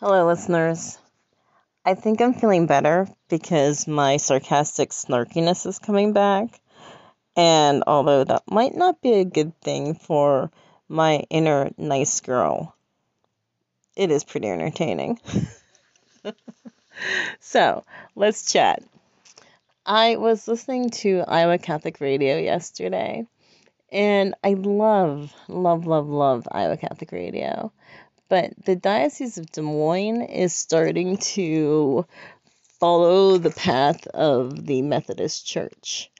Hello, listeners. I think I'm feeling better because my sarcastic snarkiness is coming back. And although that might not be a good thing for my inner nice girl, it is pretty entertaining. so, let's chat. I was listening to Iowa Catholic Radio yesterday, and I love, love, love, love Iowa Catholic Radio. But the Diocese of Des Moines is starting to follow the path of the Methodist Church.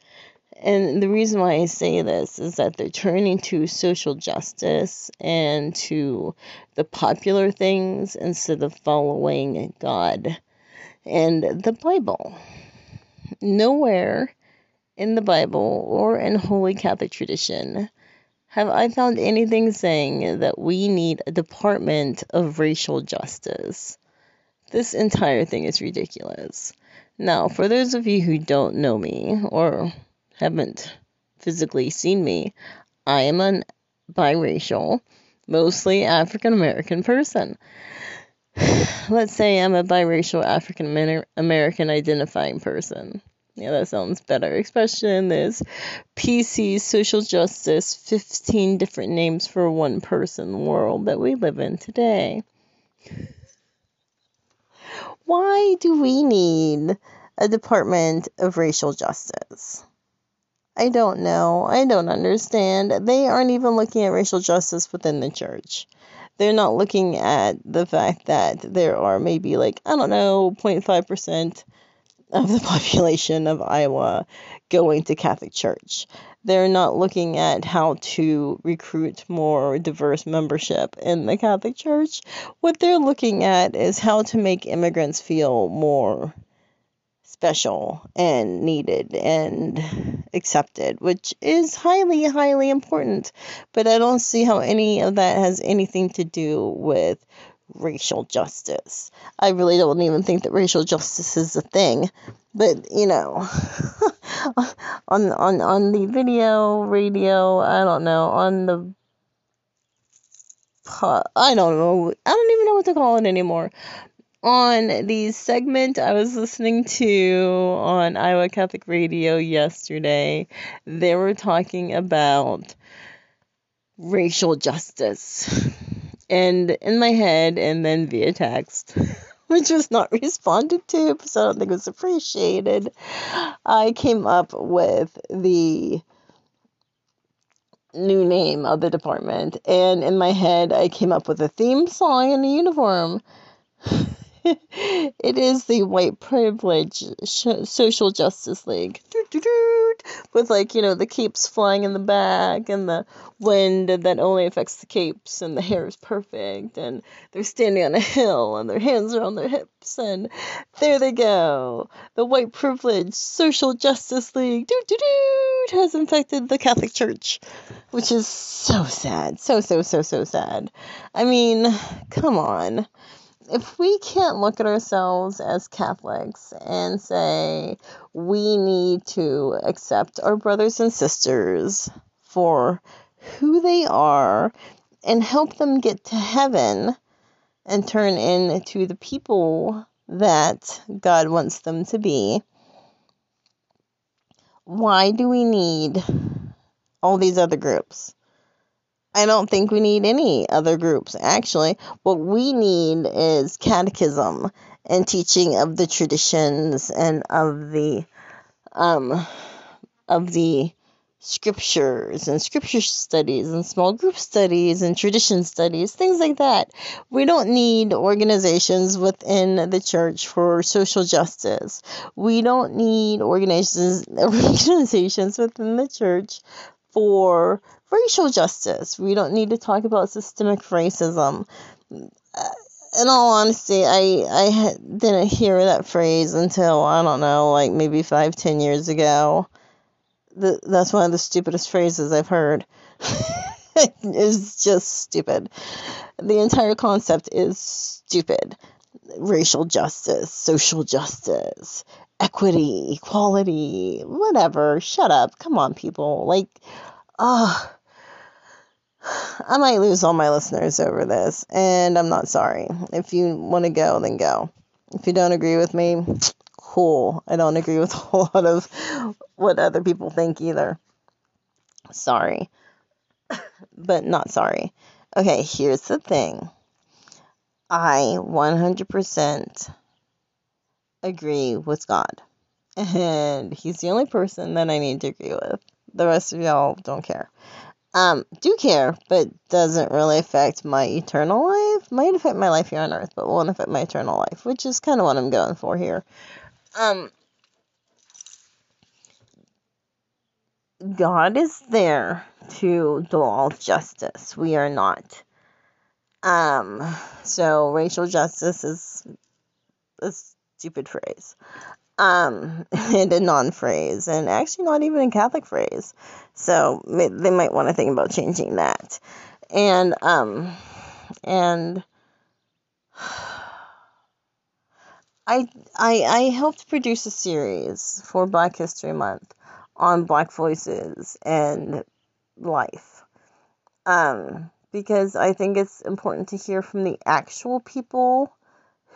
And the reason why I say this is that they're turning to social justice and to the popular things instead of following God and the Bible. Nowhere in the Bible or in Holy Catholic tradition have I found anything saying that we need a department of racial justice. This entire thing is ridiculous. Now, for those of you who don't know me or haven't physically seen me, I am a biracial, mostly African American person. Let's say I'm a biracial African American identifying person. Yeah, that sounds better. Expression is PC, social justice, 15 different names for one person world that we live in today. Why do we need a Department of Racial Justice? I don't know. I don't understand. They aren't even looking at racial justice within the church. They're not looking at the fact that there are maybe like, I don't know, 0.5% of the population of Iowa going to Catholic Church. They're not looking at how to recruit more diverse membership in the Catholic Church. What they're looking at is how to make immigrants feel more special and needed and accepted, which is highly, highly important. But I don't see how any of that has anything to do with racial justice. I really don't even think that racial justice is a thing. But, you know, on on on the video, radio, I don't know, on the I don't know. I don't even know what to call it anymore. On the segment I was listening to on Iowa Catholic Radio yesterday, they were talking about racial justice and in my head and then via text, which was not responded to because I don't think it was appreciated. I came up with the new name of the department, and in my head, I came up with a theme song and a uniform. It is the white privilege social justice league. With like you know the capes flying in the back and the wind that only affects the capes and the hair is perfect and they're standing on a hill and their hands are on their hips and there they go. The white privilege social justice league has infected the catholic church which is so sad so so so so sad. I mean come on if we can't look at ourselves as Catholics and say we need to accept our brothers and sisters for who they are and help them get to heaven and turn into the people that God wants them to be, why do we need all these other groups? I don't think we need any other groups, actually. What we need is catechism and teaching of the traditions and of the um of the scriptures and scripture studies and small group studies and tradition studies, things like that. We don't need organizations within the church for social justice. We don't need organizations organizations within the church for racial justice. We don't need to talk about systemic racism. Uh, in all honesty, I I didn't hear that phrase until I don't know, like maybe five, ten years ago. The, that's one of the stupidest phrases I've heard. it's just stupid. The entire concept is stupid. Racial justice, social justice, equity, equality, whatever. Shut up. Come on, people. Like, ah. I might lose all my listeners over this, and I'm not sorry. If you want to go, then go. If you don't agree with me, cool. I don't agree with a whole lot of what other people think either. Sorry. but not sorry. Okay, here's the thing I 100% agree with God. And He's the only person that I need to agree with. The rest of y'all don't care. Um, do care, but doesn't really affect my eternal life. Might affect my life here on earth, but won't affect my eternal life, which is kind of what I'm going for here. Um, God is there to do all justice. We are not. Um, so racial justice is a stupid phrase. Um, and a non-phrase, and actually not even a Catholic phrase. So they might want to think about changing that. And um, and I I I helped produce a series for Black History Month on Black voices and life. Um, because I think it's important to hear from the actual people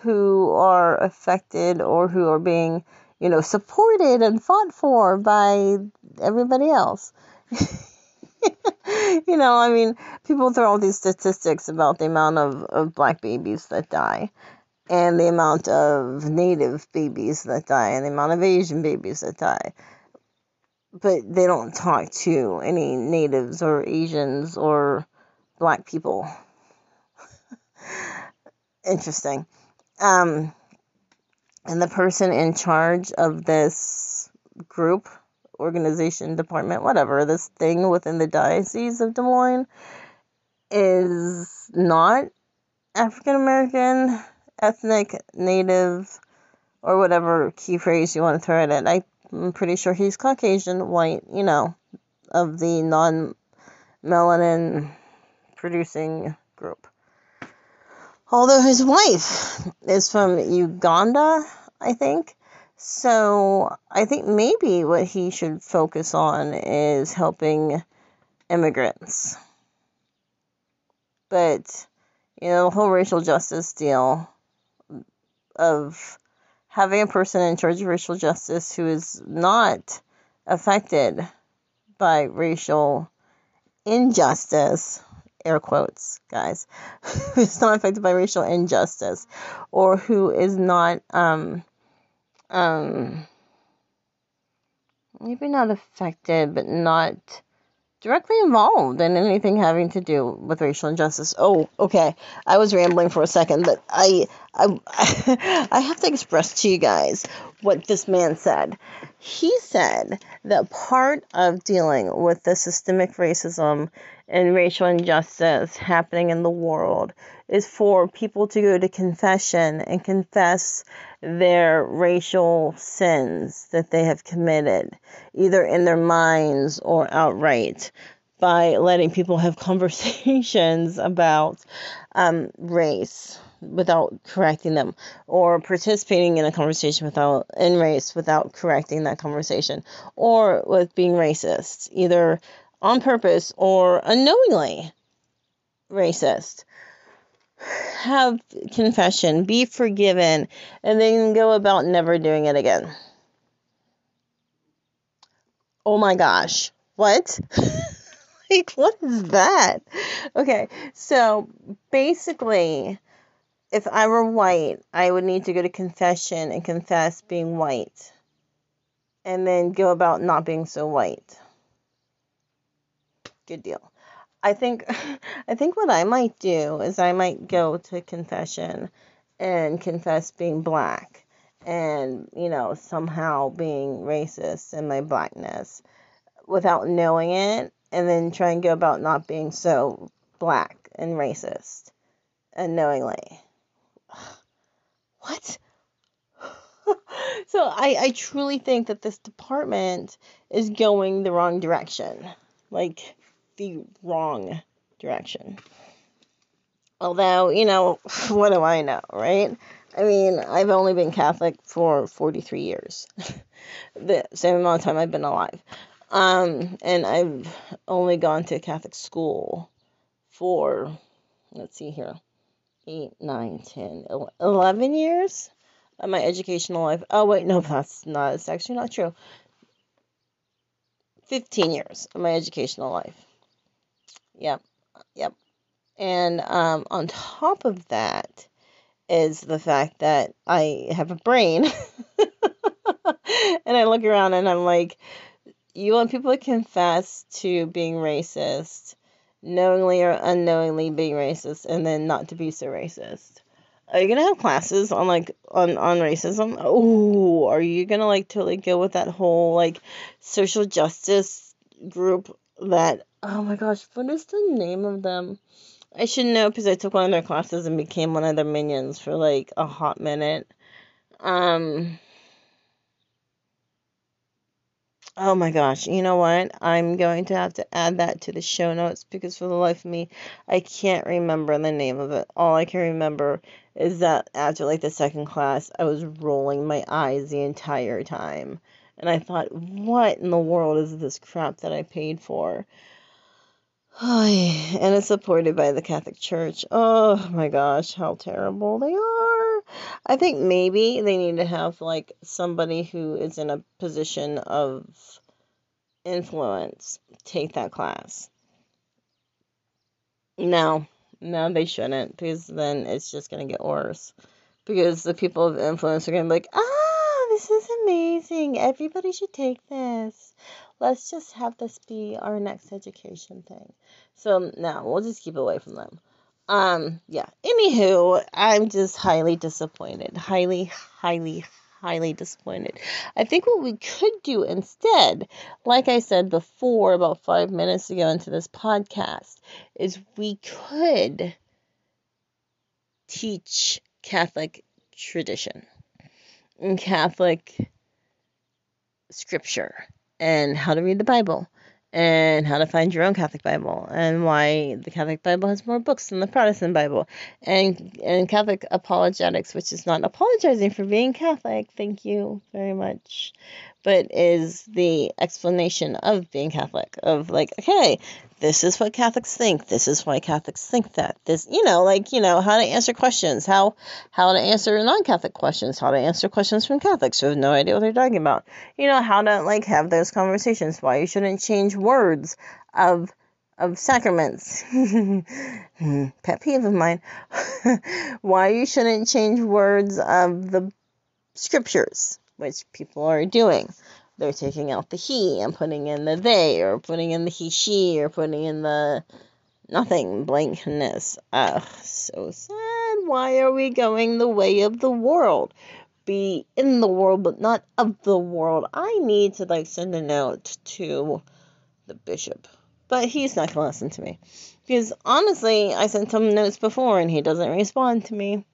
who are affected or who are being, you know, supported and fought for by everybody else. you know, I mean, people throw all these statistics about the amount of, of black babies that die and the amount of native babies that die and the amount of Asian babies that die. But they don't talk to any natives or Asians or black people. Interesting. Um, and the person in charge of this group, organization, department, whatever, this thing within the Diocese of Des Moines is not African American, ethnic, native, or whatever key phrase you want to throw at it. I'm pretty sure he's Caucasian, white, you know, of the non melanin producing group. Although his wife is from Uganda, I think. So I think maybe what he should focus on is helping immigrants. But, you know, the whole racial justice deal of having a person in charge of racial justice who is not affected by racial injustice air quotes, guys, who is not affected by racial injustice or who is not, um, um, maybe not affected, but not directly involved in anything having to do with racial injustice. Oh, okay. I was rambling for a second, but I I I have to express to you guys what this man said. He said that part of dealing with the systemic racism and racial injustice happening in the world is for people to go to confession and confess their racial sins that they have committed, either in their minds or outright, by letting people have conversations about um, race without correcting them or participating in a conversation without in race without correcting that conversation or with being racist either on purpose or unknowingly racist have confession, be forgiven, and then go about never doing it again. Oh my gosh. What? like, what is that? Okay, so basically, if I were white, I would need to go to confession and confess being white, and then go about not being so white. Good deal. I think I think what I might do is I might go to confession and confess being black and you know somehow being racist in my blackness without knowing it and then try and go about not being so black and racist unknowingly what? So I, I truly think that this department is going the wrong direction. Like the wrong direction. Although, you know, what do I know, right? I mean, I've only been Catholic for 43 years, the same amount of time I've been alive. Um, and I've only gone to Catholic school for, let's see here, 8, 9, 10, 11 years of my educational life. Oh, wait, no, that's not, it's actually not true. 15 years of my educational life. Yep, yep. And um, on top of that is the fact that I have a brain. and I look around and I'm like, you want people to confess to being racist, knowingly or unknowingly being racist, and then not to be so racist. Are you gonna have classes on like on on racism? Oh, are you gonna like totally go with that whole like social justice group that? Oh my gosh, what is the name of them? I should know because I took one of their classes and became one of their minions for like a hot minute. Um. Oh my gosh, you know what? I'm going to have to add that to the show notes because for the life of me, I can't remember the name of it. All I can remember is that after like the second class, I was rolling my eyes the entire time. And I thought, what in the world is this crap that I paid for? And it's supported by the Catholic Church. Oh my gosh, how terrible they are. I think maybe they need to have like somebody who is in a position of influence take that class. No, no, they shouldn't because then it's just going to get worse. Because the people of influence are going to be like, ah, this is amazing. Everybody should take this let's just have this be our next education thing. So now we'll just keep away from them. Um, yeah. Anywho, I'm just highly disappointed. Highly, highly, highly disappointed. I think what we could do instead, like I said before, about five minutes ago into this podcast, is we could teach Catholic tradition and Catholic scripture and how to read the Bible and how to find your own Catholic Bible and why the Catholic Bible has more books than the Protestant Bible. And and Catholic apologetics, which is not apologizing for being Catholic, thank you very much, but is the explanation of being Catholic of like, okay, this is what Catholics think. This is why Catholics think that. This, you know, like, you know, how to answer questions, how how to answer non-Catholic questions, how to answer questions from Catholics who have no idea what they're talking about. You know, how to like have those conversations, why you shouldn't change words of of sacraments. Pet peeve of mine. why you shouldn't change words of the scriptures, which people are doing they're taking out the he and putting in the they, or putting in the he, she, or putting in the nothing blankness. Ugh, so sad. Why are we going the way of the world? Be in the world, but not of the world. I need to like send a note to the bishop, but he's not gonna listen to me because honestly, I sent him notes before and he doesn't respond to me.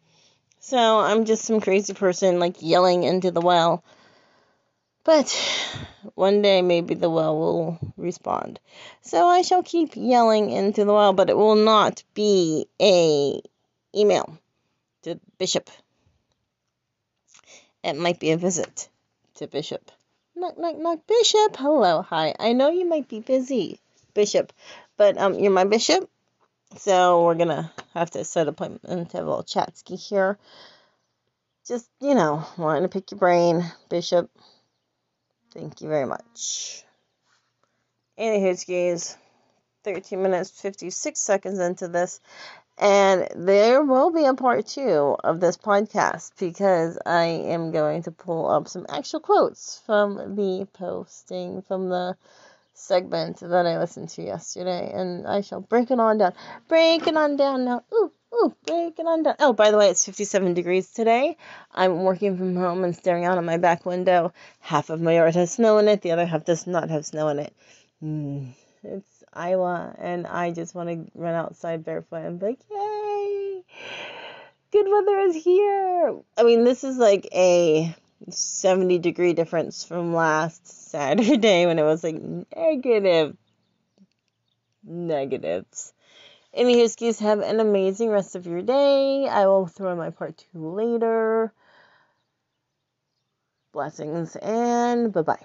So I'm just some crazy person like yelling into the well. But one day maybe the well will respond. So I shall keep yelling into the well, but it will not be a email to Bishop. It might be a visit to Bishop. Knock, knock, knock, Bishop. Hello, hi. I know you might be busy, Bishop, but um, you're my bishop, so we're gonna have to set appointment to have a little chat ski here. Just you know, wanting to pick your brain, Bishop. Thank you very much. Anywho, skis, 13 minutes 56 seconds into this, and there will be a part two of this podcast because I am going to pull up some actual quotes from the posting from the segment that I listened to yesterday, and I shall break it on down. Break it on down now. Ooh, Ooh, breaking on down. Oh, by the way, it's 57 degrees today. I'm working from home and staring out of my back window. Half of my yard has snow in it, the other half does not have snow in it. Mm, it's Iowa, and I just want to run outside barefoot and be like, yay! Good weather is here. I mean, this is like a 70 degree difference from last Saturday when it was like negative negatives. Any skis, have an amazing rest of your day. I will throw in my part two later. Blessings and bye bye.